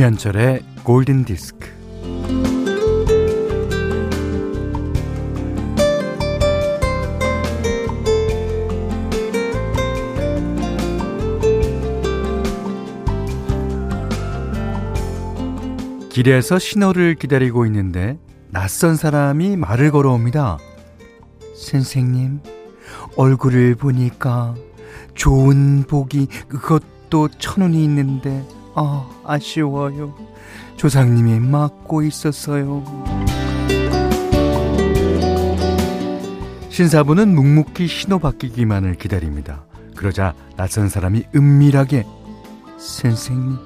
김현철의 골든 디스크. 길에서 신호를 기다리고 있는데 낯선 사람이 말을 걸어옵니다. 선생님, 얼굴을 보니까 좋은 복이 그것도 천 원이 있는데 아 아쉬워요. 조상님이 막고 있었어요. 신사부는 묵묵히 신호 바뀌기만을 기다립니다. 그러자 낯선 사람이 은밀하게 선생님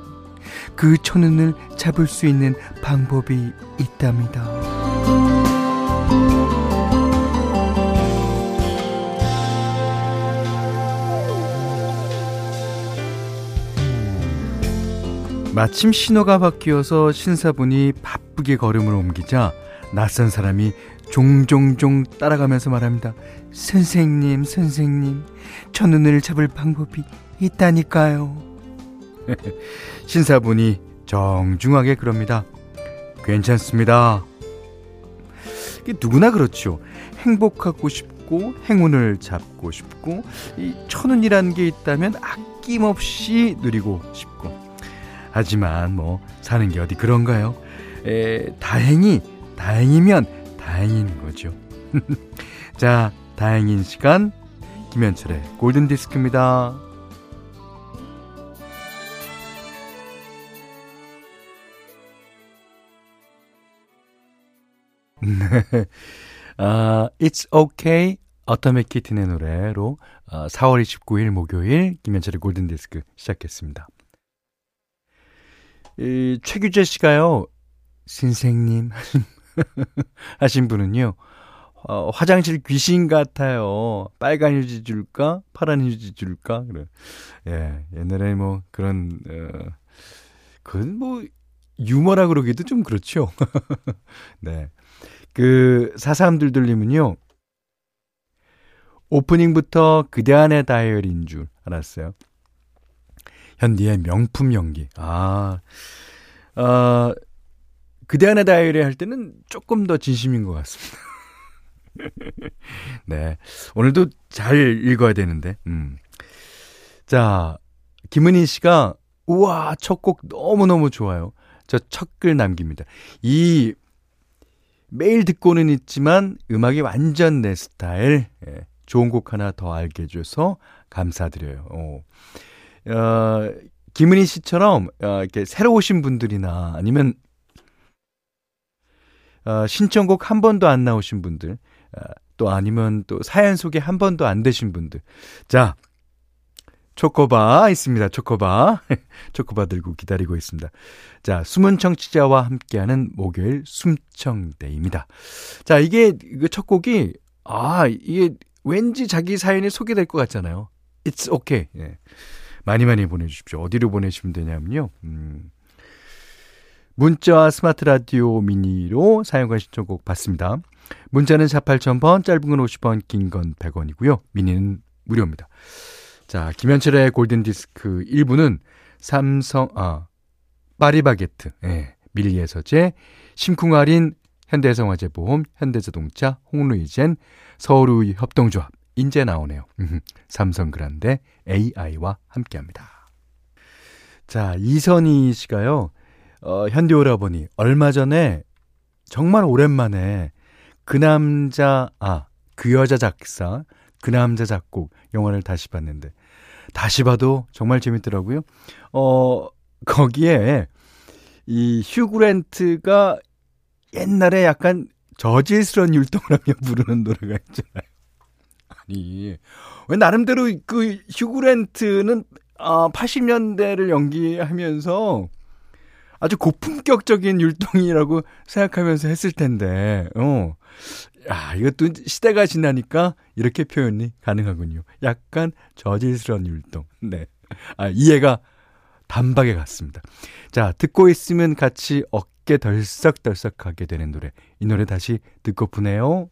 그 천은을 잡을 수 있는 방법이 있답니다. 마침 신호가 바뀌어서 신사분이 바쁘게 걸음을 옮기자 낯선 사람이 종종종 따라가면서 말합니다. 선생님, 선생님, 천눈을 잡을 방법이 있다니까요. 신사분이 정중하게 그럽니다. 괜찮습니다. 누구나 그렇죠. 행복하고 싶고 행운을 잡고 싶고 이 천운이라는 게 있다면 아낌없이 누리고 싶고 하지만 뭐 사는 게 어디 그런가요? 에, 다행히 다행이면 다행인 거죠. 자, 다행인 시간 김현철의 골든 디스크입니다. 네. 아, It's Okay 어터메키틴의 노래로 4월 29일 목요일 김현철의 골든 디스크 시작했습니다. 이 최규재 씨가요, 선생님 하신 분은요, 어, 화장실 귀신 같아요. 빨간 휴지 줄까? 파란 휴지 줄까? 그래. 예, 옛날에 뭐 그런, 어, 그건 뭐, 유머라 그러기도 좀 그렇죠. 네. 그, 사삼들들님은요, 오프닝부터 그대 안의 다이어리인 줄 알았어요. 현디의 명품 연기. 아, 어, 그대 안의 다이어리 할 때는 조금 더 진심인 것 같습니다. 네. 오늘도 잘 읽어야 되는데, 음. 자, 김은희 씨가, 우와, 첫 곡 너무너무 좋아요. 저 첫 글 남깁니다. 이, 매일 듣고는 있지만 음악이 완전 내 스타일. 예, 좋은 곡 하나 더 알게 해줘서 감사드려요. 오. 어, 김은희 씨처럼 어, 이렇게 새로 오신 분들이나 아니면 어, 신청곡 한 번도 안 나오신 분들, 어, 또 아니면 또 사연 소개 한 번도 안 되신 분들. 자, 초코바 있습니다. 초코바. 초코바 들고 기다리고 있습니다. 자, 숨은 청취자와 함께하는 목요일 숨청대입니다. 자, 이게 그첫 곡이 아, 이게 왠지 자기 사연이 소개될 것 같잖아요. It's okay. 예. 많이 많이 보내주십시오. 어디로 보내시면 되냐면요. 음, 문자와 스마트 라디오 미니로 사용과 신청곡 받습니다. 문자는 4 8000번, 짧은 건 50원, 긴 건 100원이고요. 미니는 무료입니다. 자, 김현철의 골든디스크 1부는 삼성, 아, 파리바게트, 예, 밀리에서제, 심쿵할인, 현대해성화재보험, 현대자동차, 홍루이젠, 서울의 협동조합, 인제 나오네요. 삼성 그란데 AI와 함께 합니다. 자, 이선희 씨가요, 어, 현대오라버니, 얼마 전에 정말 오랜만에 그 남자, 아, 그 여자 작사, 그 남자 작곡 영화를 다시 봤는데, 다시 봐도 정말 재밌더라고요. 어, 거기에 이 휴그랜트가 옛날에 약간 저질스러운 율동을 하며 부르는 노래가 있잖아요. 아니, 왜 나름대로 그 휴그랜트는 아, 80년대를 연기하면서 아주 고품격적인 율동이라고 생각하면서 했을 텐데, 어. 야, 이것도 시대가 지나니까 이렇게 표현이 가능하군요. 약간 저질스러운 율동. 네. 아, 이해가 단박에 갔습니다. 자, 듣고 있으면 같이 어깨 덜썩덜썩하게 되는 노래. 이 노래 다시 듣고프네요.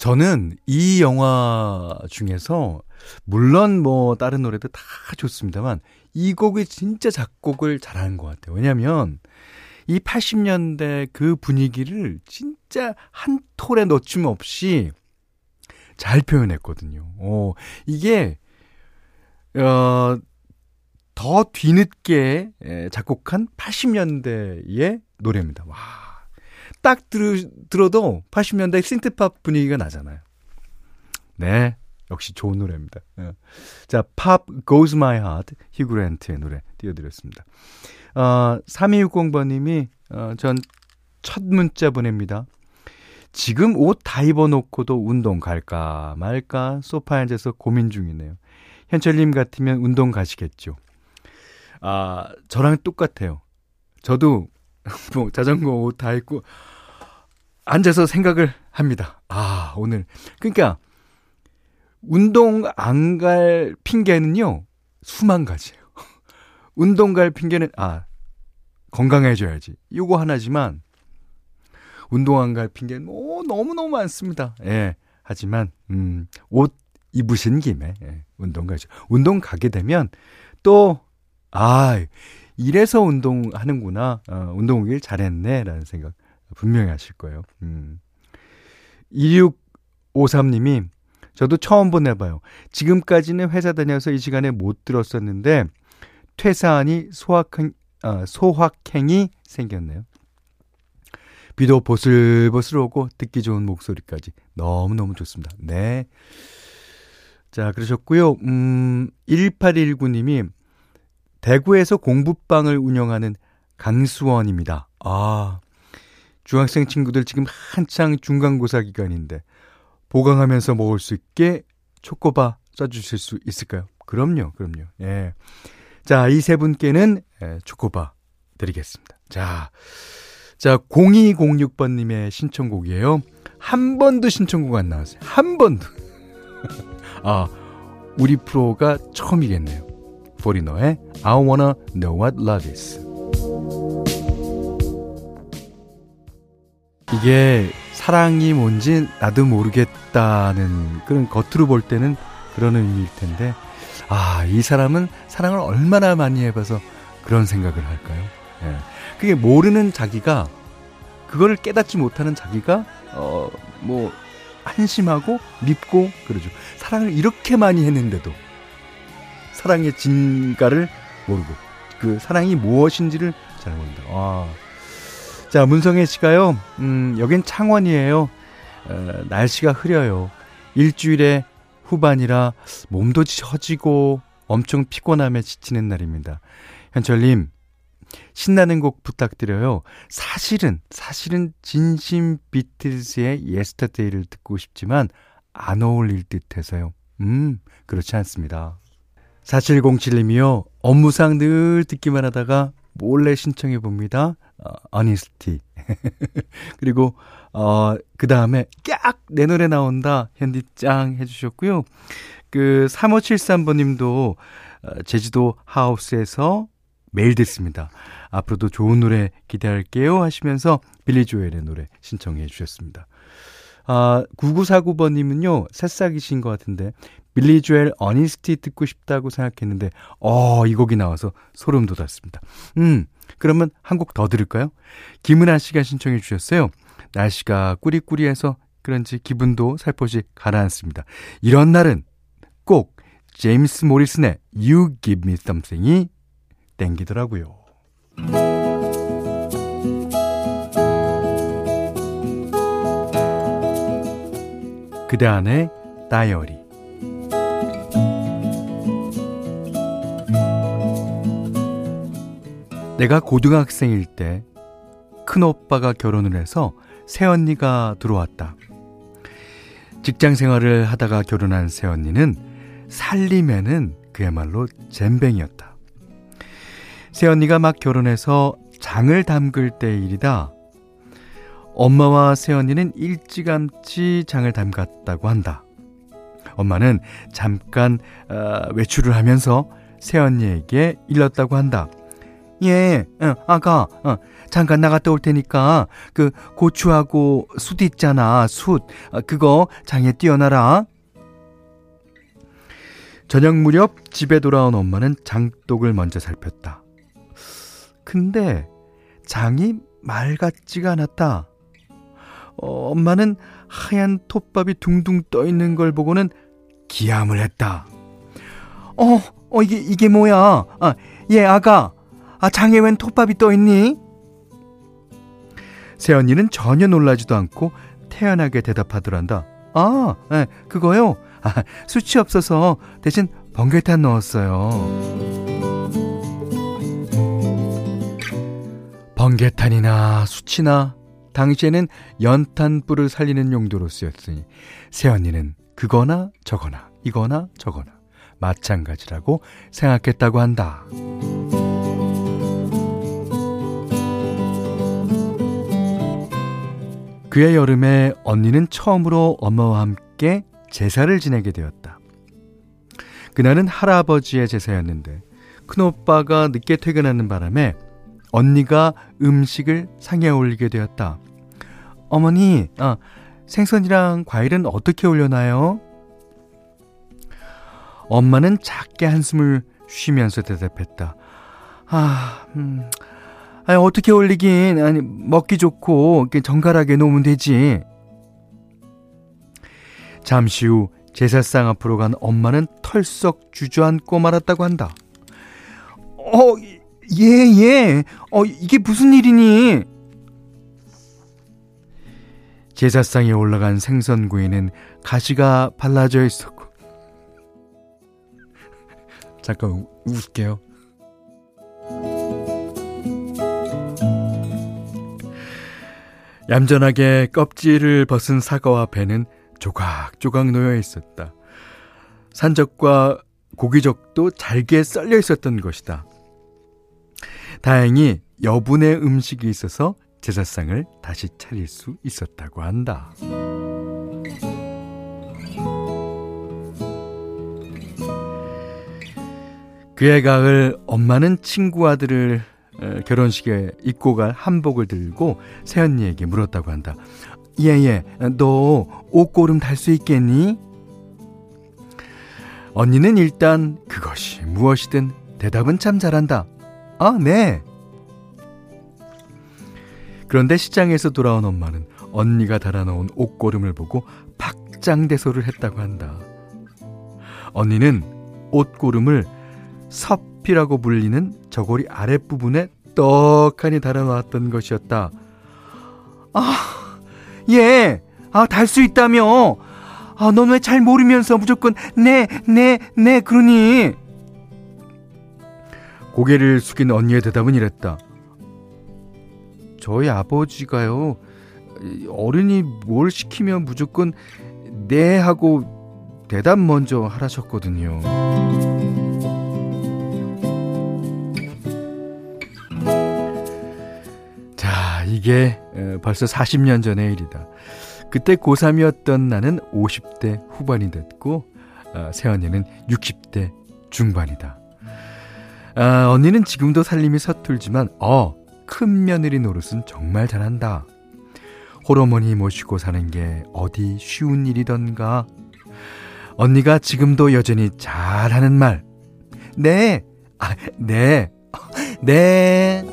저는 이 영화 중에서 물론 뭐 다른 노래도 다 좋습니다만 이 곡이 진짜 작곡을 잘하는 것 같아요. 왜냐면 이 80년대 그 분위기를 진짜 한 톨에 놓침 없이 잘 표현했거든요. 어, 이게, 어, 더 뒤늦게 작곡한 80년대의 노래입니다. 와. 딱 들, 들어도 80년대 신트팝 분위기가 나잖아요. 네. 역시 좋은 노래입니다. 예. 자, Pop Goes My Heart, 히그랜트의 노래 띄워드렸습니다. 어, 3260번님이, 어, 전 첫 문자 보냅니다. 지금 옷 다 입어놓고도 운동 갈까 말까 소파에 앉아서 고민 중이네요. 현철님 같으면 운동 가시겠죠. 아, 저랑 똑같아요. 저도 뭐 자전거 옷 다 입고 앉아서 생각을 합니다. 아, 오늘. 그러니까 운동 안 갈 핑계는요, 수만 가지예요. 운동 갈 핑계는, 아, 건강해져야지. 요거 하나지만, 운동 안 갈 핑계는, 오, 너무너무 많습니다. 예. 하지만, 음, 옷 입으신 김에, 예, 운동 가죠. 운동 가게 되면, 또, 아, 이래서 운동하는구나. 어, 운동 오길 잘했네. 라는 생각 분명히 하실 거예요. 음. 2653님이 저도 처음 보내봐요. 지금까지는 회사 다녀서 이 시간에 못 들었었는데 퇴사하니 소확행, 아, 소확행이 생겼네요. 비도 보슬보슬 오고 듣기 좋은 목소리까지 너무너무 좋습니다. 네. 자, 그러셨고요. 음, 1819님이 대구에서 공부방을 운영하는 강수원입니다. 아, 중학생 친구들 지금 한창 중간고사 기간인데 보강하면서 먹을 수 있게 초코바 써주실 수 있을까요? 그럼요, 그럼요. 예. 자, 이 세 분께는 예, 초코바 드리겠습니다. 자, 자, 0206번님의 신청곡이에요. 한 번도 신청곡 안 나왔어요. 한 번도. 아, 우리 프로가 처음이겠네요. 포리너의 I wanna know what love is. 이게 사랑이 뭔지 나도 모르겠다는 그런 겉으로 볼 때는 그런 의미일 텐데 아, 이 사람은 사랑을 얼마나 많이 해봐서 그런 생각을 할까요? 예. 그게 모르는 자기가 그거를 깨닫지 못하는 자기가 어 뭐 한심하고 밉고 그러죠. 사랑을 이렇게 많이 했는데도 사랑의 진가를 모르고 그 사랑이 무엇인지를 잘 모른다. 와. 자, 문성애 씨가요. 음, 여긴 창원이에요. 어, 날씨가 흐려요. 일주일에 후반이라 몸도 처지고 엄청 피곤함에 지치는 날입니다. 현철님, 신나는 곡 부탁드려요. 사실은, 사실은 진심 비틀즈의 Yesterday를 듣고 싶지만 안 어울릴 듯 해서요. 음, 그렇지 않습니다. 4707님이요. 업무상 늘 듣기만 하다가 몰래 신청해 봅니다. 어, Honesty. 그리고 어, 그 다음에 꺅! 내 노래 나온다. 현디 짱 해주셨고요. 그 3573번 님도 어, 제주도 하우스에서 매일 듣습니다. 앞으로도 좋은 노래 기대할게요 하시면서 빌리 조엘의 노래 신청해 주셨습니다. 아, 9949번님은요, 새싹이신 것 같은데, 빌리 조엘 어니스티 듣고 싶다고 생각했는데, 어, 이 곡이 나와서 소름 돋았습니다. 음, 그러면 한 곡 더 들을까요? 김은아 씨가 신청해 주셨어요. 날씨가 꾸리꾸리해서 그런지 기분도 살포시 가라앉습니다. 이런 날은 꼭 제임스 모리슨의 You Give Me Something이 땡기더라고요. 그대 안의 다이어리 내가 고등학생일 때 큰오빠가 결혼을 해서 새언니가 들어왔다. 직장 생활을 하다가 결혼한 새언니는 살림에는 그야말로 잼뱅이였다. 새언니가 막 결혼해서 장을 담글 때 일이다. 엄마와 새언니는 일찌감치 장을 담갔다고 한다. 엄마는 잠깐 어, 외출을 하면서 새언니에게 일렀다고 한다. 예, 어, 아가, 어, 잠깐 나갔다 올 테니까, 그, 고추하고 숯 있잖아, 숯. 어, 그거 장에 띄워놔라. 저녁 무렵 집에 돌아온 엄마는 장독을 먼저 살폈다. 근데 장이 맑았지가 않았다. 어, 엄마는 하얀 톱밥이 둥둥 떠 있는 걸 보고는 기함을 했다. 어, 어, 이게, 이게 뭐야? 아, 예, 아가. 아, 장에 웬 톱밥이 떠 있니? 새언니는 전혀 놀라지도 않고 태연하게 대답하더란다. 아, 예, 그거요? 아, 수치 없어서 대신 번개탄 넣었어요. 번개탄이나 수치나 당시에는 연탄불을 살리는 용도로 쓰였으니 새언니는 그거나 저거나 이거나 저거나 마찬가지라고 생각했다고 한다. 그의 여름에 언니는 처음으로 엄마와 함께 제사를 지내게 되었다. 그날은 할아버지의 제사였는데 큰오빠가 늦게 퇴근하는 바람에 언니가 음식을 상에 올리게 되었다. 어머니, 아, 생선이랑 과일은 어떻게 올려놔요? 엄마는 작게 한숨을 쉬면서 대답했다. 아, 음, 아니, 어떻게 올리긴, 아니, 먹기 좋고, 정갈하게 놓으면 되지. 잠시 후 제사상 앞으로 간 엄마는 털썩 주저앉고 말았다고 한다. 어, 예, 예. 어, 이게 무슨 일이니? 제사상에 올라간 생선구이는 가시가 발라져 있었고. 잠깐 웃을게요. 얌전하게 껍질을 벗은 사과와 배는 조각조각 놓여 있었다. 산적과 고기적도 잘게 썰려 있었던 것이다. 다행히 여분의 음식이 있어서 제사상을 다시 차릴 수 있었다고 한다. 그해 가을 엄마는 친구 아들을 결혼식에 입고 갈 한복을 들고 새언니에게 물었다고 한다. 예예, 너 옷고름 달 수 있겠니? 언니는 일단 그것이 무엇이든 대답은 참 잘한다. 아, 네. 그런데 시장에서 돌아온 엄마는 언니가 달아놓은 옷고름을 보고 박장대소를 했다고 한다. 언니는 옷고름을 섭이라고 불리는 저고리 아랫부분에 떡하니 달아놓았던 것이었다. 아, 예, 아, 달 수 있다며. 아, 넌 왜 잘 모르면서 무조건 네, 네, 네, 그러니. 고개를 숙인 언니의 대답은 이랬다. 저희 아버지가요, 어른이 뭘 시키면 무조건 네 하고 대답 먼저 하라셨거든요. 자, 이게 어, 벌써 40년 전의 일이다. 그때 고3이었던 나는 50대 후반이 됐고, 어, 세언니는 60대 중반이다. 아, 언니는 지금도 살림이 서툴지만, 어, 큰 며느리 노릇은 정말 잘한다. 호러머니 모시고 사는 게 어디 쉬운 일이던가. 언니가 지금도 여전히 잘하는 말. 네, 아, 네, 네.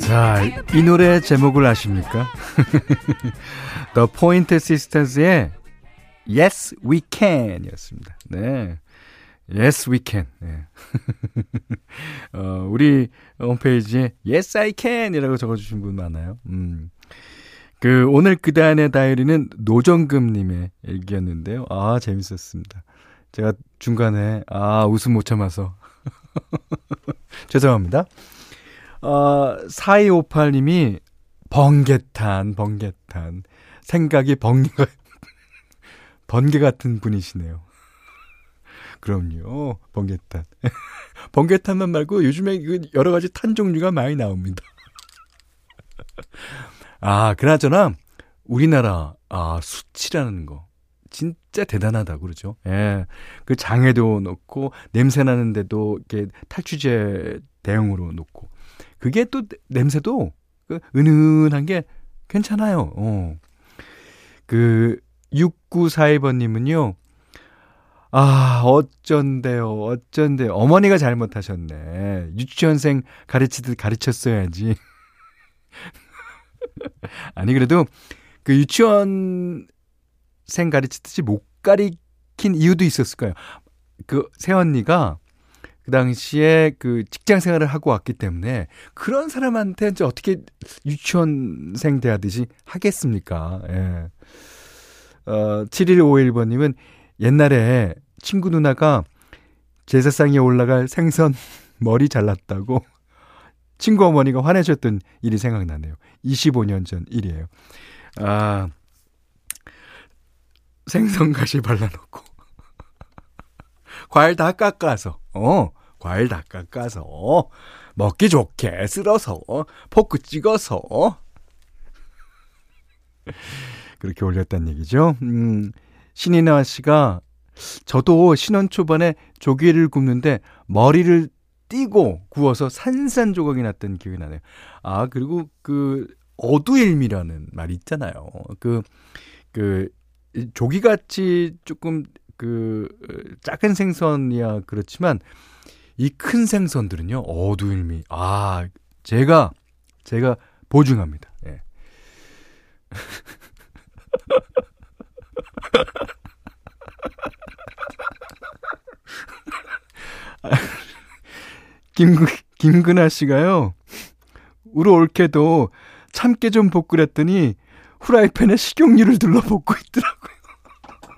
자, 이 노래 제목을 아십니까? The Point Sisters의 Yes We Can 이었습니다. 네. Yes We Can. 네. 어, 우리 홈페이지에 Yes I Can 이라고 적어주신 분 많아요. 음. 그, 오늘 그단의 다이어리는 노정금님의 얘기였는데요. 아, 재밌었습니다. 제가 중간에, 아, 웃음 못 참아서. 죄송합니다. 어, 4258님이 번개탄, 번개탄. 생각이 번개가, 번개 같은 분이시네요. 그럼요. 번개탄. 번개탄만 말고 요즘에 그 여러 가지 탄 종류가 많이 나옵니다. 아, 그나저나 우리나라 아, 수치라는 거 진짜 대단하다 그러죠. 예. 그 장에도 놓고 냄새 나는데도 이렇게 탈취제 대용으로 놓고 그게 또 냄새도 그 은은한 게 괜찮아요. 어. 그 6942번님은요. 아, 어쩐데요, 어쩐데요. 어머니가 잘못하셨네. 유치원생 가르치듯 가르쳤어야지. 아니, 그래도 그 유치원생 가르치듯이 못 가리킨 이유도 있었을 거예요. 그 새언니가 그 당시에 그 직장 생활을 하고 왔기 때문에 그런 사람한테 이제 어떻게 유치원생 대하듯이 하겠습니까? 예. 어, 7151번님은 옛날에 친구 누나가 제사상에 올라갈 생선 머리 잘랐다고 친구 어머니가 화내셨던 일이 생각나네요. 25년 전 일이에요. 아, 생선 가시 발라놓고 과일 다 깎아서, 어, 과일 다 깎아서, 먹기 좋게 쓸어서, 포크 찍어서, 그렇게 올렸단 얘기죠. 음, 신인아 씨가, 저도 신혼 초반에 조개를 굽는데 머리를 띄고 구워서 산산조각이 났던 기억이 나네요. 아, 그리고 그, 어두일미라는 말이 있잖아요. 그, 그, 조기같이 조금 그 작은 생선이야 그렇지만 이 큰 생선들은요 어두일미 아 제가 제가 보증합니다. 예. 김 김근아 씨가요. 우리 올케도 참깨 좀 볶으랬더니 후라이팬에 식용유를 둘러 볶고 있더라고요.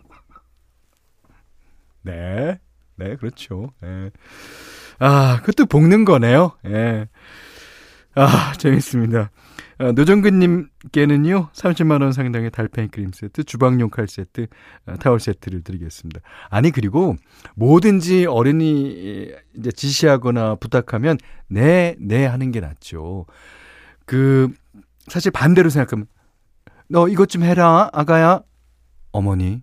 네. 네, 그렇죠. 네. 아, 그것도 볶는 거네요. 예. 네. 아, 재밌습니다. 아, 노정근님께는요, 30만원 상당의 달팽이 크림 세트, 주방용 칼 세트, 아, 타월 세트를 드리겠습니다. 아니, 그리고 뭐든지 어른이 이제 지시하거나 부탁하면, 네, 네 하는 게 낫죠. 그, 사실 반대로 생각하면, 너 이것 좀 해라, 아가야. 어머니,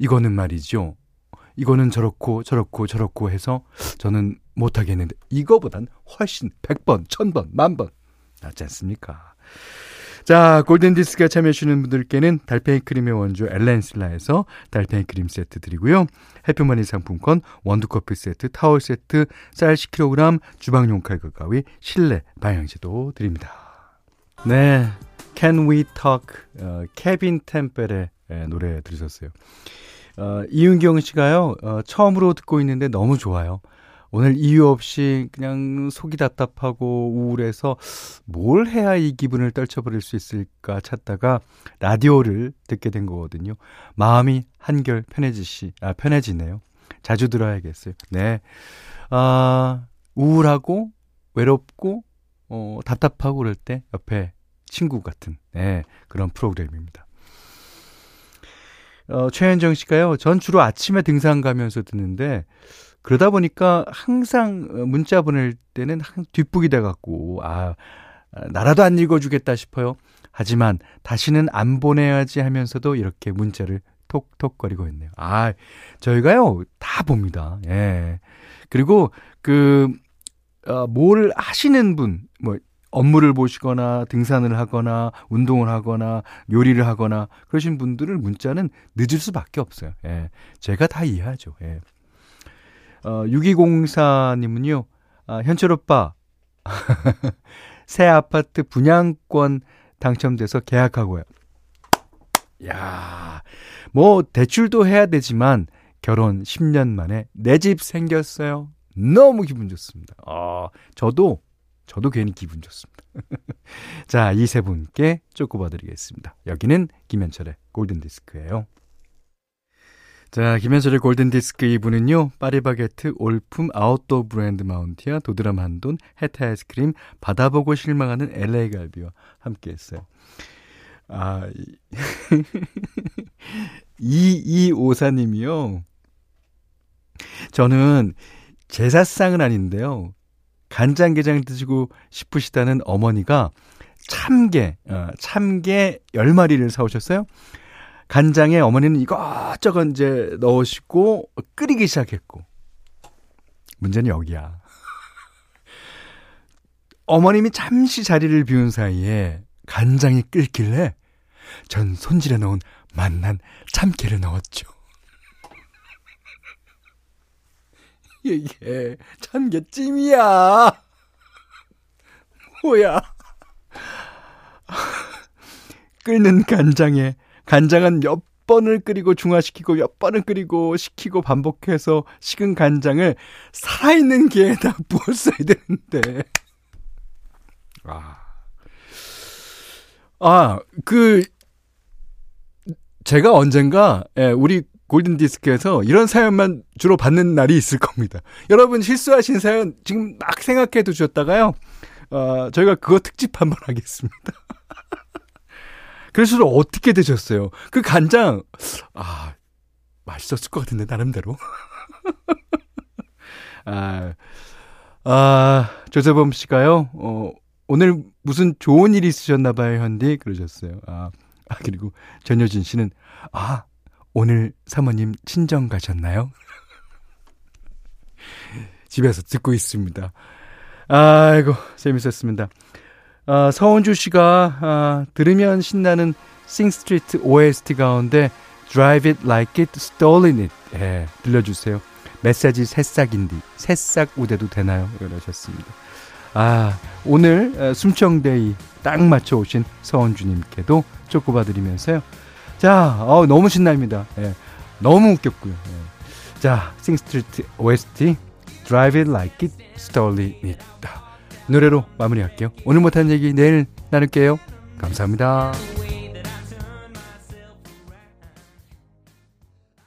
이거는 말이죠. 이거는 저렇고 저렇고 저렇고 해서 저는 못하겠는데 이거보단 훨씬 100번, 1000번, 만번 낫지 않습니까? 자, 골든디스크가 참여해주시는 분들께는 달팽이 크림의 원조 엘렌슬라에서 달팽이 크림 세트 드리고요. 해피머니 상품권, 원두커피 세트, 타월 세트, 쌀 10kg, 주방용 칼과 가위, 실내 방향제도 드립니다. 네, Can We Talk, 어, 케빈 템펠의 예, 노래 들으셨어요. 어, 이윤경 씨가요, 어, 처음으로 듣고 있는데 너무 좋아요. 오늘 이유 없이 그냥 속이 답답하고 우울해서 뭘 해야 이 기분을 떨쳐버릴 수 있을까 찾다가 라디오를 듣게 된 거거든요. 마음이 한결 편해지시, 아, 편해지네요. 자주 들어야겠어요. 네. 아, 우울하고 외롭고, 어, 답답하고 그럴 때 옆에 친구 같은, 네, 그런 프로그램입니다. 어, 최현정 씨가요, 전 주로 아침에 등산 가면서 듣는데, 그러다 보니까 항상 문자 보낼 때는 뒷북이 돼갖고, 아, 나라도 안 읽어주겠다 싶어요. 하지만 다시는 안 보내야지 하면서도 이렇게 문자를 톡톡거리고 있네요. 아, 저희가요, 다 봅니다. 예. 그리고 그, 어, 뭘 하시는 분, 뭐, 업무를 보시거나 등산을 하거나 운동을 하거나 요리를 하거나 그러신 분들은 문자는 늦을 수밖에 없어요. 예. 제가 다 이해하죠. 예. 어, 6204님은요, 아, 현철 오빠, 새 아파트 분양권 당첨돼서 계약하고요. 야, 뭐 대출도 해야 되지만 결혼 10년 만에 내 집 생겼어요. 너무 기분 좋습니다. 아, 저도 저도 괜히 기분 좋습니다. 자, 이 세 분께 쪼꼬봐 드리겠습니다. 여기는 김현철의 골든 디스크예요. 자, 김현철의 골든디스크 2부는요, 파리바게트, 올품, 아웃도어 브랜드 마운티아, 도드람 한돈, 해타 아이스크림, 받아보고 실망하는 LA 갈비와 함께 했어요. 아, 2254님이요. 저는 제사상은 아닌데요. 간장게장 드시고 싶으시다는 어머니가 참게, 어, 참게 10마리를 사오셨어요. 간장에 어머니는 이것저것 이제 넣으시고 끓이기 시작했고. 문제는 여기야. 어머님이 잠시 자리를 비운 사이에 간장이 끓길래 전 손질해 놓은 맛난 참깨를 넣었죠. 이게 참깨찜이야. 뭐야. 끓는 간장에 간장은 몇 번을 끓이고 중화시키고 몇 번을 끓이고 식히고 반복해서 식은 간장을 살아있는 게에다 부었어야 되는데. 아. 아, 그, 제가 언젠가, 예, 우리 골든디스크에서 이런 사연만 주로 받는 날이 있을 겁니다. 여러분 실수하신 사연 지금 막 생각해 두셨다가요, 어, 저희가 그거 특집 한번 하겠습니다. 그래서 어떻게 되셨어요? 그 간장, 아, 맛있었을 것 같은데, 나름대로. 아, 아, 조세범 씨가요, 어, 오늘 무슨 좋은 일이 있으셨나 봐요, 현디. 그러셨어요. 아, 아, 그리고 전효진 씨는, 아, 오늘 사모님 친정 가셨나요? 집에서 듣고 있습니다. 아이고, 재밌었습니다. 아, 서원주 씨가 아, 들으면 신나는 Sing Street OST 가운데 Drive It Like You Stole It 예, 들려주세요. 메시지 새싹인디 새싹 우대도 되나요? 이러셨습니다. 아 오늘 숨청day 딱 맞춰 오신 서원주님께도 쪼꼬바 드리면서요. 자 어, 너무 신납니다. 예, 너무 웃겼고요. 예. 자 싱스트리트 OST Drive It Like It, Stolen It 노래로 마무리할게요. 오늘 못한 얘기 내일 나눌게요. 감사합니다.